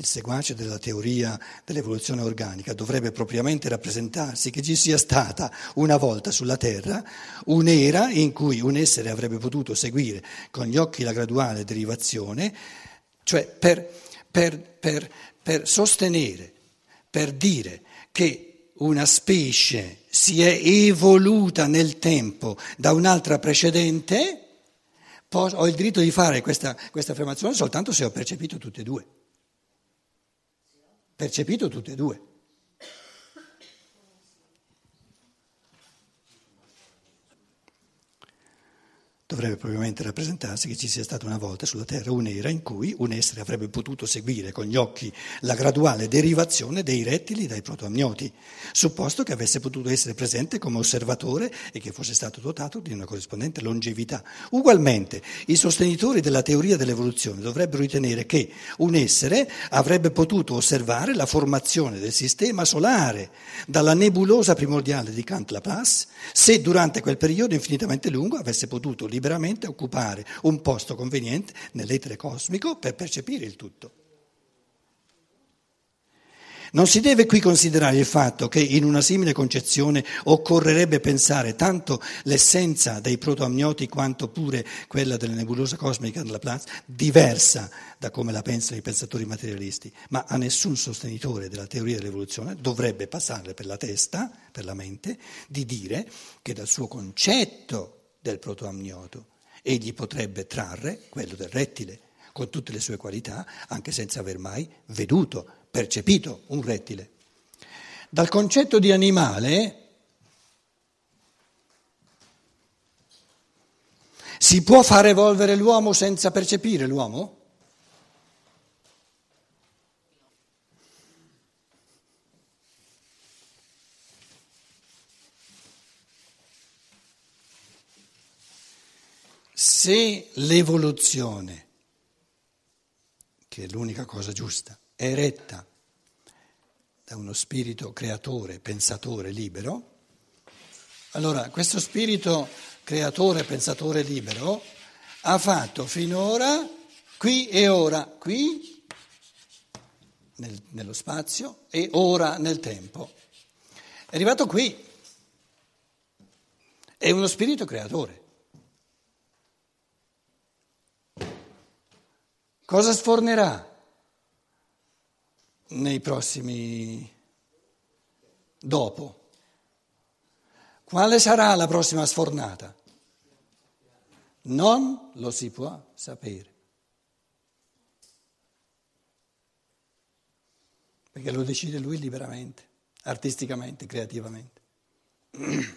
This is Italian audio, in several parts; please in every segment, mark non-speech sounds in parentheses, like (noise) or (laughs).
il seguace della teoria dell'evoluzione organica dovrebbe propriamente rappresentarsi che ci sia stata una volta sulla Terra un'era in cui un essere avrebbe potuto seguire con gli occhi la graduale derivazione, cioè per, per, per, per sostenere, per dire che una specie si è evoluta nel tempo da un'altra precedente, ho il diritto di fare questa, questa affermazione soltanto se ho percepito tutte e due percepito tutte e due. Dovrebbe probabilmente rappresentarsi che ci sia stata una volta sulla Terra un'era in cui un essere avrebbe potuto seguire con gli occhi la graduale derivazione dei rettili dai protoamnioti, supposto che avesse potuto essere presente come osservatore e che fosse stato dotato di una corrispondente longevità. Ugualmente, i sostenitori della teoria dell'evoluzione dovrebbero ritenere che un essere avrebbe potuto osservare la formazione del sistema solare dalla nebulosa primordiale di Kant-Laplace se durante quel periodo infinitamente lungo avesse potuto liberamente occupare un posto conveniente nell'etere cosmico per percepire il tutto. Non si deve qui considerare il fatto che in una simile concezione occorrerebbe pensare tanto l'essenza dei protoamnioti quanto pure quella della nebulosa cosmica della Laplace, diversa da come la pensano i pensatori materialisti, ma a nessun sostenitore della teoria dell'evoluzione dovrebbe passare per la testa, per la mente, di dire che dal suo concetto del protoamnioto. Egli potrebbe trarre quello del rettile, con tutte le sue qualità, anche senza aver mai veduto, percepito un rettile. Dal concetto di animale si può far evolvere l'uomo senza percepire l'uomo? Se l'evoluzione, che è l'unica cosa giusta, è retta da uno spirito creatore, pensatore, libero, allora questo spirito creatore, pensatore, libero ha fatto finora, qui e ora, qui nel, nello spazio e ora nel tempo. È arrivato qui, è uno spirito creatore. Cosa sfornerà nei prossimi dopo? Quale sarà la prossima sfornata? Non lo si può sapere. Perché lo decide lui liberamente, artisticamente, creativamente. (clears throat)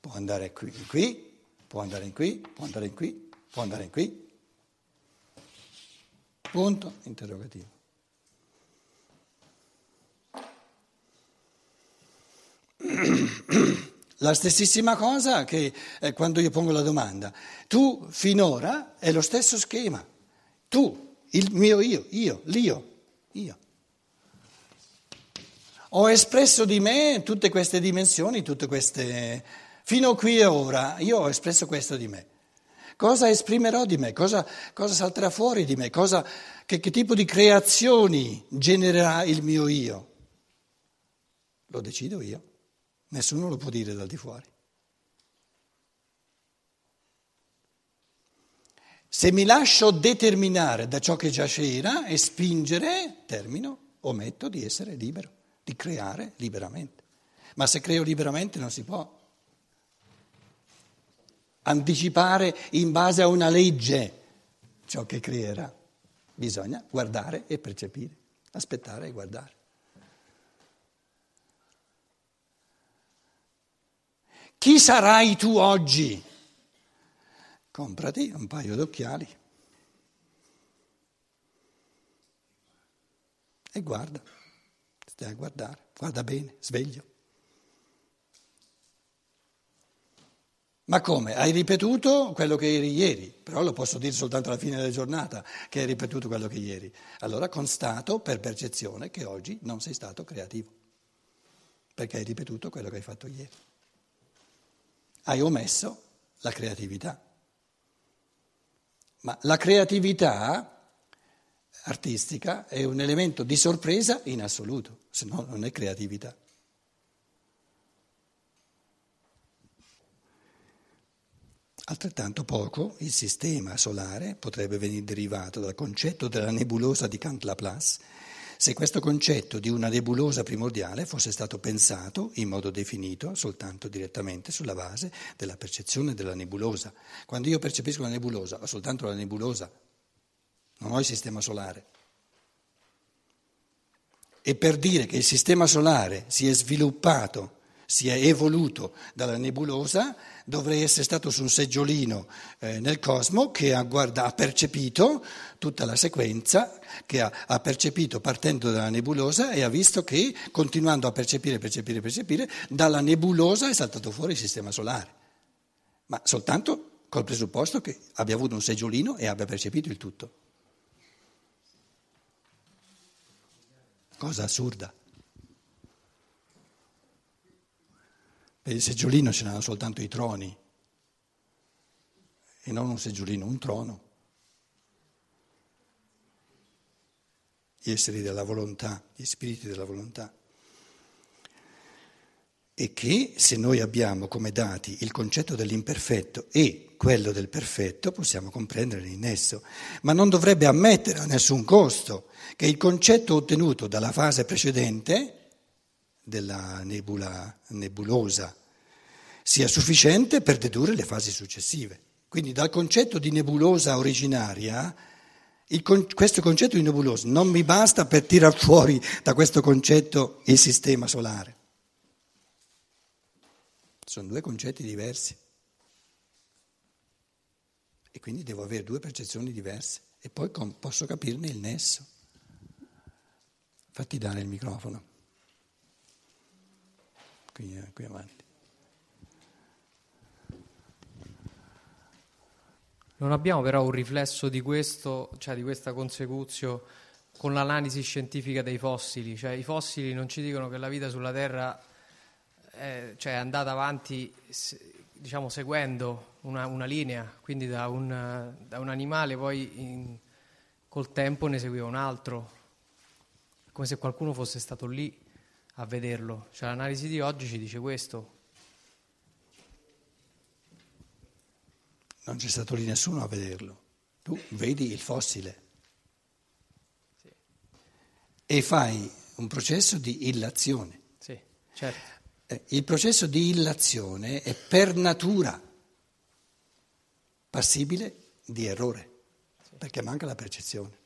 può andare qui, qui, può andare in qui, può andare in qui, può andare in qui. Punto interrogativo. (clears throat) La stessissima cosa che eh, quando io pongo la domanda, tu finora è lo stesso schema, tu, il mio io, io, l'io, io. Ho espresso di me tutte queste dimensioni, tutte queste... fino qui e ora, io ho espresso questo di me. Cosa esprimerò di me? Cosa, cosa salterà fuori di me? Cosa, che, che tipo di creazioni genererà il mio io? Lo decido io. Nessuno lo può dire dal di fuori. Se mi lascio determinare da ciò che già c'era e spingere, termino, ometto di essere libero, di creare liberamente. Ma se creo liberamente non si può anticipare in base a una legge ciò che creerà. Bisogna guardare e percepire, aspettare e guardare. Chi sarai tu oggi? Comprati un paio d'occhiali e guarda, stai a guardare, guarda bene, sveglio. Ma come? Hai ripetuto quello che eri ieri, però lo posso dire soltanto alla fine della giornata che hai ripetuto quello che ieri. Allora constato per percezione che oggi non sei stato creativo, perché hai ripetuto quello che hai fatto ieri. Hai omesso la creatività. Ma la creatività artistica è un elemento di sorpresa in assoluto, se no non è creatività. Altrettanto poco il sistema solare potrebbe venire derivato dal concetto della nebulosa di Kant-Laplace se questo concetto di una nebulosa primordiale fosse stato pensato in modo definito soltanto direttamente sulla base della percezione della nebulosa. Quando io percepisco la nebulosa ho soltanto la nebulosa, non ho il sistema solare. E per dire che il sistema solare si è sviluppato si è evoluto dalla nebulosa, dovrei essere stato su un seggiolino eh, nel cosmo che ha, guarda, ha, percepito tutta la sequenza, che ha, ha, percepito partendo dalla nebulosa e ha visto che continuando a percepire, percepire, percepire, dalla nebulosa è saltato fuori il sistema solare. Ma soltanto col presupposto che abbia avuto un seggiolino e abbia percepito il tutto. Cosa assurda. Per il seggiolino ce n'erano soltanto i troni e non un seggiolino, un trono. Gli esseri della volontà, gli spiriti della volontà. E che se noi abbiamo come dati il concetto dell'imperfetto e quello del perfetto, possiamo comprendere l'innesso. Ma non dovrebbe ammettere a nessun costo che il concetto ottenuto dalla fase precedente della nebula, nebulosa sia sufficiente per dedurre le fasi successive. Quindi dal concetto di nebulosa originaria, con, questo concetto di nebulosa non mi basta per tirar fuori da questo concetto il sistema solare. Sono due concetti diversi. E quindi devo avere due percezioni diverse e poi posso capirne il nesso. Fatti dare il microfono. Qui, eh, qui avanti. Non abbiamo però un riflesso di questo, cioè di questa consecuzio con l'analisi scientifica dei fossili, cioè i fossili non ci dicono che la vita sulla Terra è, cioè, è andata avanti diciamo, seguendo una, una, linea, quindi da un, da un animale poi in, col tempo ne seguiva un altro, come se qualcuno fosse stato lì a vederlo. Cioè, l'analisi di oggi ci dice questo, non c'è stato lì nessuno a vederlo. Tu vedi il fossile sì. e fai un processo di illazione. Sì, certo. Eh, il processo di illazione è per natura passibile di errore, sì. perché manca la percezione.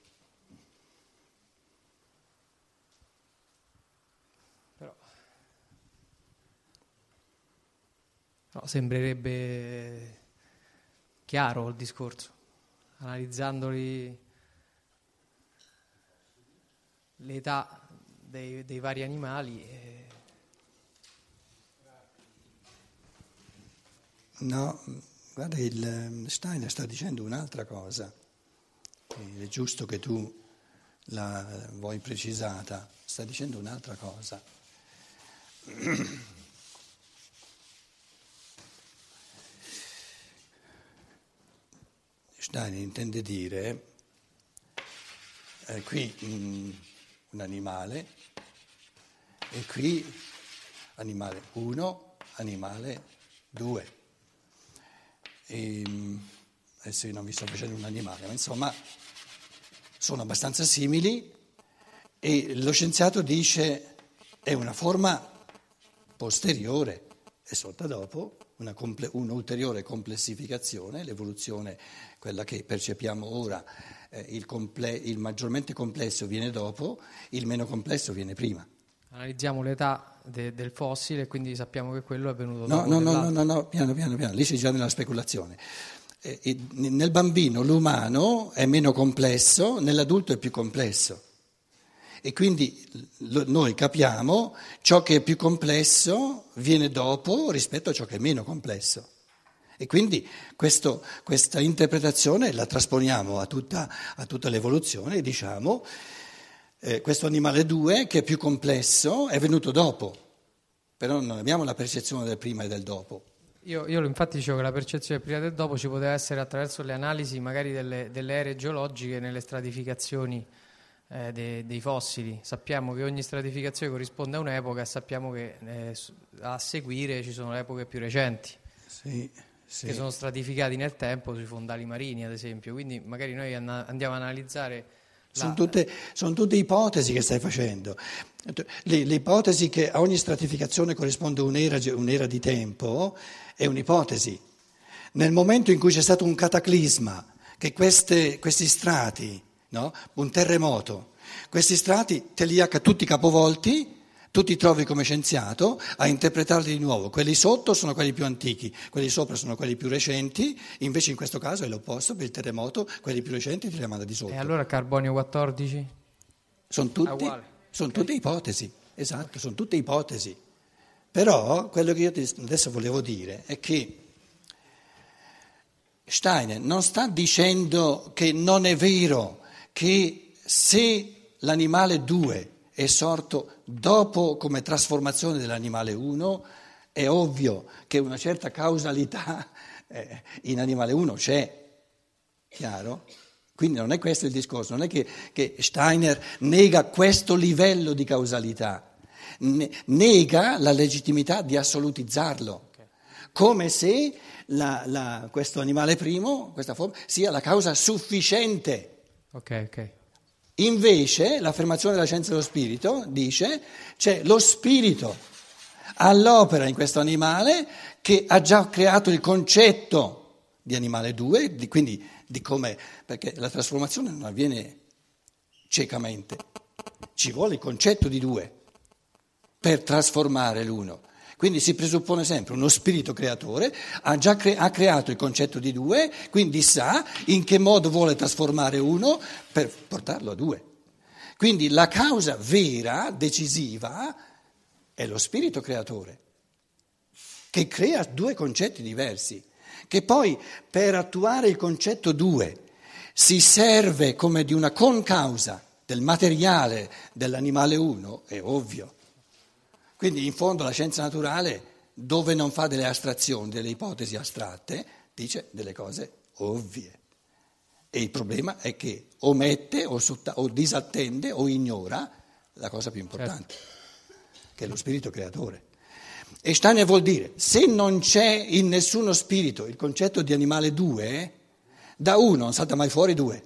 Però no, sembrerebbe chiaro il discorso, analizzandoli l'età dei, dei vari animali. E... No, guarda, il ehm, Steiner sta dicendo un'altra cosa, è giusto che tu la vuoi precisata, sta dicendo un'altra cosa. (clears throat) Stein intende dire, eh, qui mm, un animale e qui animale 1, animale 2. Mm, adesso io non vi sto facendo un animale, ma insomma sono abbastanza simili e lo scienziato dice è una forma posteriore e sorta dopo una comple- un'ulteriore complessificazione, l'evoluzione, quella che percepiamo ora, eh, il, comple- il maggiormente complesso viene dopo, il meno complesso viene prima. Analizziamo l'età de- del fossile quindi sappiamo che quello è venuto no, dopo. No, no, no, no, no, piano, piano, piano, lì sei già nella speculazione. Eh, nel bambino l'umano è meno complesso, nell'adulto è più complesso. E quindi noi capiamo ciò che è più complesso viene dopo rispetto a ciò che è meno complesso. E quindi questo, questa interpretazione la trasponiamo a tutta, a tutta l'evoluzione e diciamo eh, questo animale 2 che è più complesso è venuto dopo, però non abbiamo la percezione del prima e del dopo. Io, io, infatti dicevo che la percezione del prima e del dopo ci poteva essere attraverso le analisi magari delle, delle aree geologiche nelle stratificazioni eh, de, dei fossili. Sappiamo che ogni stratificazione corrisponde a un'epoca e sappiamo che eh, a seguire ci sono le epoche più recenti. Sì, sì. Che sono stratificati nel tempo sui fondali marini, ad esempio. Quindi magari noi andiamo a analizzare sono tutte, sono tutte, ipotesi che stai facendo. Le, le, ipotesi che a ogni stratificazione corrisponde un'era, un'era di tempo è un'ipotesi. Nel momento in cui c'è stato un cataclisma, che queste, questi strati, no? un terremoto, questi strati te li ha tutti capovolti, tu ti trovi come scienziato a interpretarli di nuovo. Quelli sotto sono quelli più antichi, quelli sopra sono quelli più recenti, invece in questo caso è l'opposto, per il terremoto quelli più recenti ti li manda di sotto. E allora carbonio 14? Sono, tutti, sono okay. tutte ipotesi, esatto, sono tutte ipotesi. Però quello che io adesso volevo dire è che Steiner non sta dicendo che non è vero che se l'animale 2 è sorto dopo come trasformazione dell'animale 1, è ovvio che una certa causalità (laughs) eh, in animale 1 c'è, chiaro? Quindi non è questo il discorso, non è che, che Steiner nega questo livello di causalità, ne, nega la legittimità di assolutizzarlo, come se la, la, questo animale primo, questa forma, sia la causa sufficiente. Ok, ok. Invece l'affermazione della scienza dello spirito dice c'è lo spirito all'opera in questo animale che ha già creato il concetto di animale 2, di, quindi di come, perché la trasformazione non avviene ciecamente, ci vuole il concetto di due per trasformare l'uno. Quindi si presuppone sempre uno spirito creatore, ha già cre- ha creato il concetto di due, quindi sa in che modo vuole trasformare uno per portarlo a due. Quindi la causa vera, decisiva, è lo spirito creatore, che crea due concetti diversi, che poi per attuare il concetto due si serve come di una concausa del materiale dell'animale uno, è ovvio. Quindi in fondo la scienza naturale, dove non fa delle astrazioni, delle ipotesi astratte, dice delle cose ovvie. E il problema è che omette o, sotta- o disattende o ignora la cosa più importante, certo. che è lo spirito creatore. E Steiner vuol dire, se non c'è in nessuno spirito il concetto di animale due, da uno non salta mai fuori due.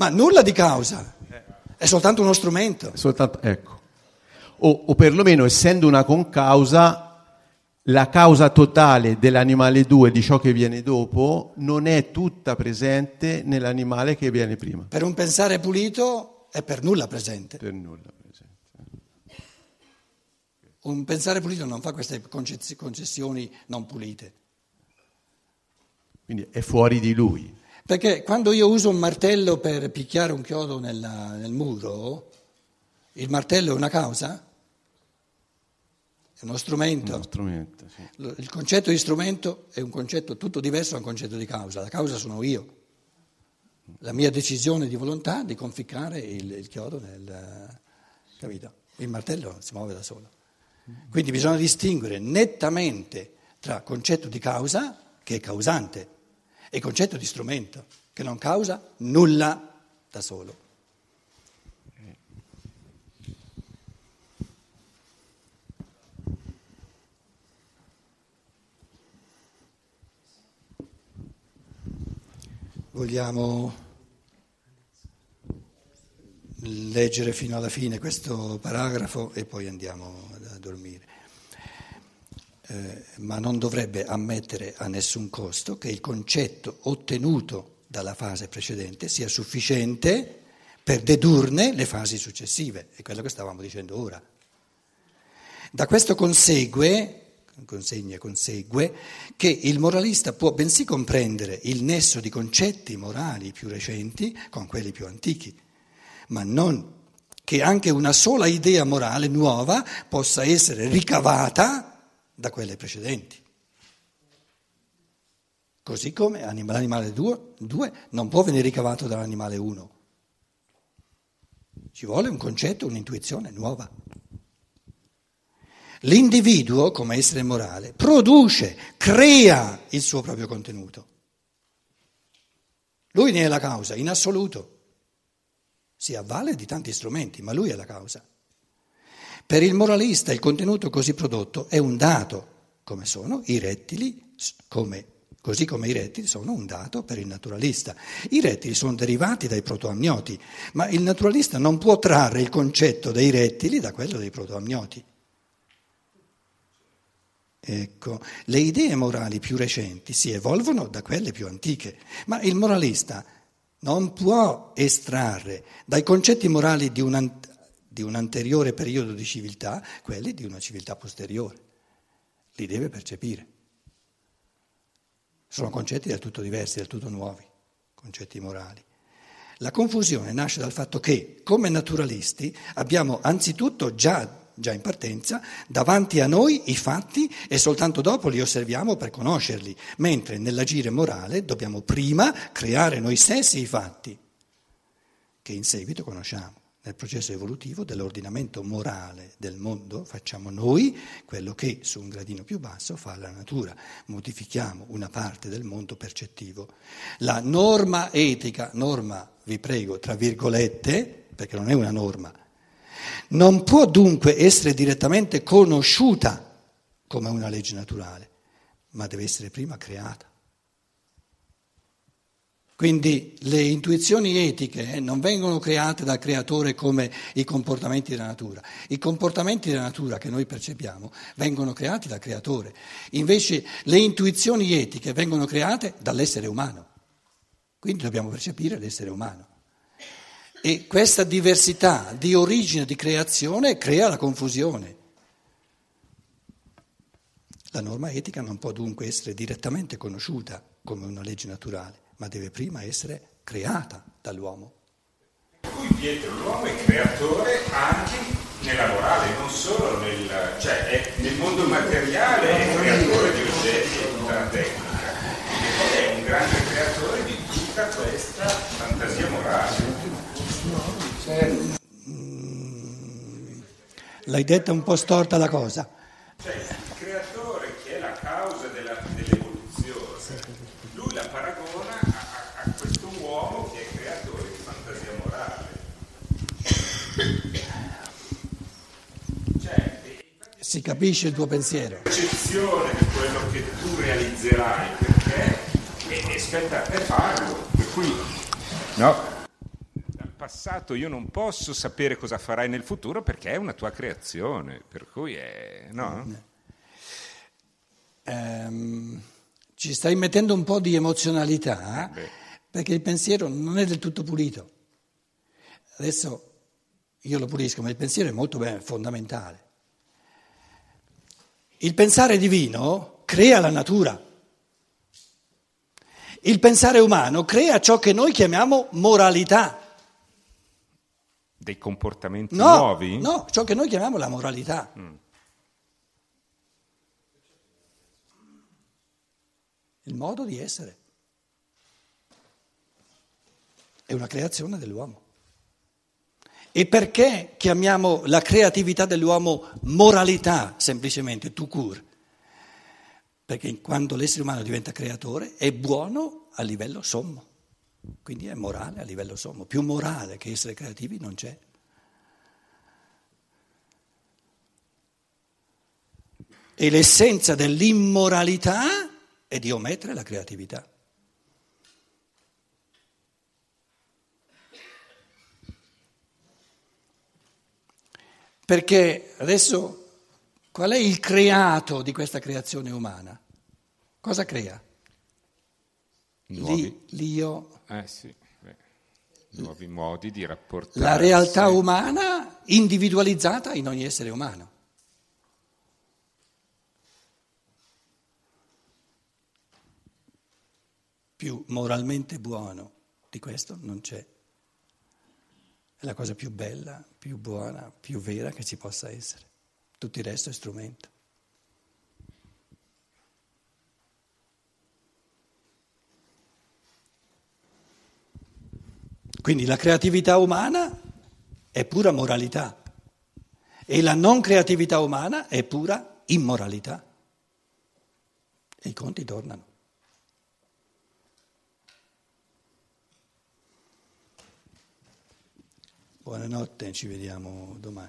Ma nulla di causa, è soltanto uno strumento. Soltanto, ecco. O, o perlomeno essendo una concausa, la causa totale dell'animale 2 di ciò che viene dopo non è tutta presente nell'animale che viene prima. Per un pensare pulito è per nulla presente. Per nulla presente. Un pensare pulito non fa queste concessioni non pulite. Quindi è fuori di lui. Perché quando io uso un martello per picchiare un chiodo nella, nel muro, il martello è una causa? È uno strumento. Uno strumento sì. Il concetto di strumento è un concetto tutto diverso dal concetto di causa. La causa sono io. La mia decisione di volontà di conficcare il, il chiodo nel... capito? Il martello si muove da solo. Quindi bisogna distinguere nettamente tra concetto di causa, che è causante, è il concetto di strumento che non causa nulla da solo. Vogliamo leggere fino alla fine questo paragrafo e poi andiamo a dormire eh, ma non dovrebbe ammettere a nessun costo che il concetto ottenuto dalla fase precedente sia sufficiente per dedurne le fasi successive, è quello che stavamo dicendo ora. Da questo consegue, consegna, consegue che il moralista può bensì comprendere il nesso di concetti morali più recenti con quelli più antichi, ma non che anche una sola idea morale nuova possa essere ricavata da quelle precedenti. Così come l'animale 2 non può venire ricavato dall'animale 1. Ci vuole un concetto, un'intuizione nuova. L'individuo, come essere morale, produce, crea il suo proprio contenuto. Lui ne è la causa, in assoluto. Si avvale di tanti strumenti, ma lui è la causa. Per il moralista il contenuto così prodotto è un dato, come sono i rettili, come, così come i rettili sono un dato per il naturalista. I rettili sono derivati dai protoamnioti, ma il naturalista non può trarre il concetto dei rettili da quello dei protoamnioti. Ecco, le idee morali più recenti si evolvono da quelle più antiche, ma il moralista non può estrarre dai concetti morali di un, di un anteriore periodo di civiltà quelli di una civiltà posteriore. Li deve percepire. Sono concetti del tutto diversi, del tutto nuovi, concetti morali. La confusione nasce dal fatto che, come naturalisti, abbiamo anzitutto già già in partenza, davanti a noi i fatti e soltanto dopo li osserviamo per conoscerli, mentre nell'agire morale dobbiamo prima creare noi stessi i fatti, che in seguito conosciamo. Nel processo evolutivo dell'ordinamento morale del mondo facciamo noi quello che su un gradino più basso fa la natura, modifichiamo una parte del mondo percettivo. La norma etica, norma vi prego tra virgolette, perché non è una norma, non può dunque essere direttamente conosciuta come una legge naturale, ma deve essere prima creata. Quindi le intuizioni etiche non vengono create dal creatore come i comportamenti della natura. I comportamenti della natura che noi percepiamo vengono creati dal creatore. Invece le intuizioni etiche vengono create dall'essere umano. Quindi dobbiamo percepire l'essere umano. E questa diversità di origine di creazione crea la confusione. La norma etica non può dunque essere direttamente conosciuta come una legge naturale, ma deve prima essere creata dall'uomo. Per cui Pietro, l'uomo è creatore anche nella morale, non solo nel, cioè nel mondo materiale, è creatore di oggetti e tutta la tecnica, e poi è un grande creatore di tutta questa fantasia morale. L'hai detta un po' storta la cosa. Cioè, il creatore che è la causa della, dell'evoluzione, lui la paragona a, a, questo uomo che è creatore di fantasia morale. Cioè, si capisce il tuo pensiero. Percezione di quello che tu realizzerai, perché e, e spetta a farlo. Per cui, no? passato io non posso sapere cosa farai nel futuro perché è una tua creazione, per cui è... no? Um, ci stai mettendo un po' di emozionalità Beh. perché il pensiero non è del tutto pulito. Adesso io lo pulisco, ma il pensiero è molto bene, fondamentale. Il pensare divino crea la natura. Il pensare umano crea ciò che noi chiamiamo moralità dei comportamenti no, nuovi? No, ciò che noi chiamiamo la moralità. Mm. Il modo di essere. È una creazione dell'uomo. E perché chiamiamo la creatività dell'uomo moralità, semplicemente, tout court? Perché quando l'essere umano diventa creatore è buono a livello sommo. Quindi è morale a livello sommo, più morale che essere creativi non c'è. E l'essenza dell'immoralità è di omettere la creatività. Perché adesso qual è il creato di questa creazione umana? Cosa crea? Nuovi. L'io eh sì, nuovi modi di rapportarsi. La realtà umana individualizzata in ogni essere umano. Più moralmente buono di questo non c'è. È la cosa più bella, più buona, più vera che ci possa essere. Tutto il resto è strumento. Quindi la creatività umana è pura moralità E la non creatività umana è pura immoralità. E i conti tornano. Buonanotte, ci vediamo domani.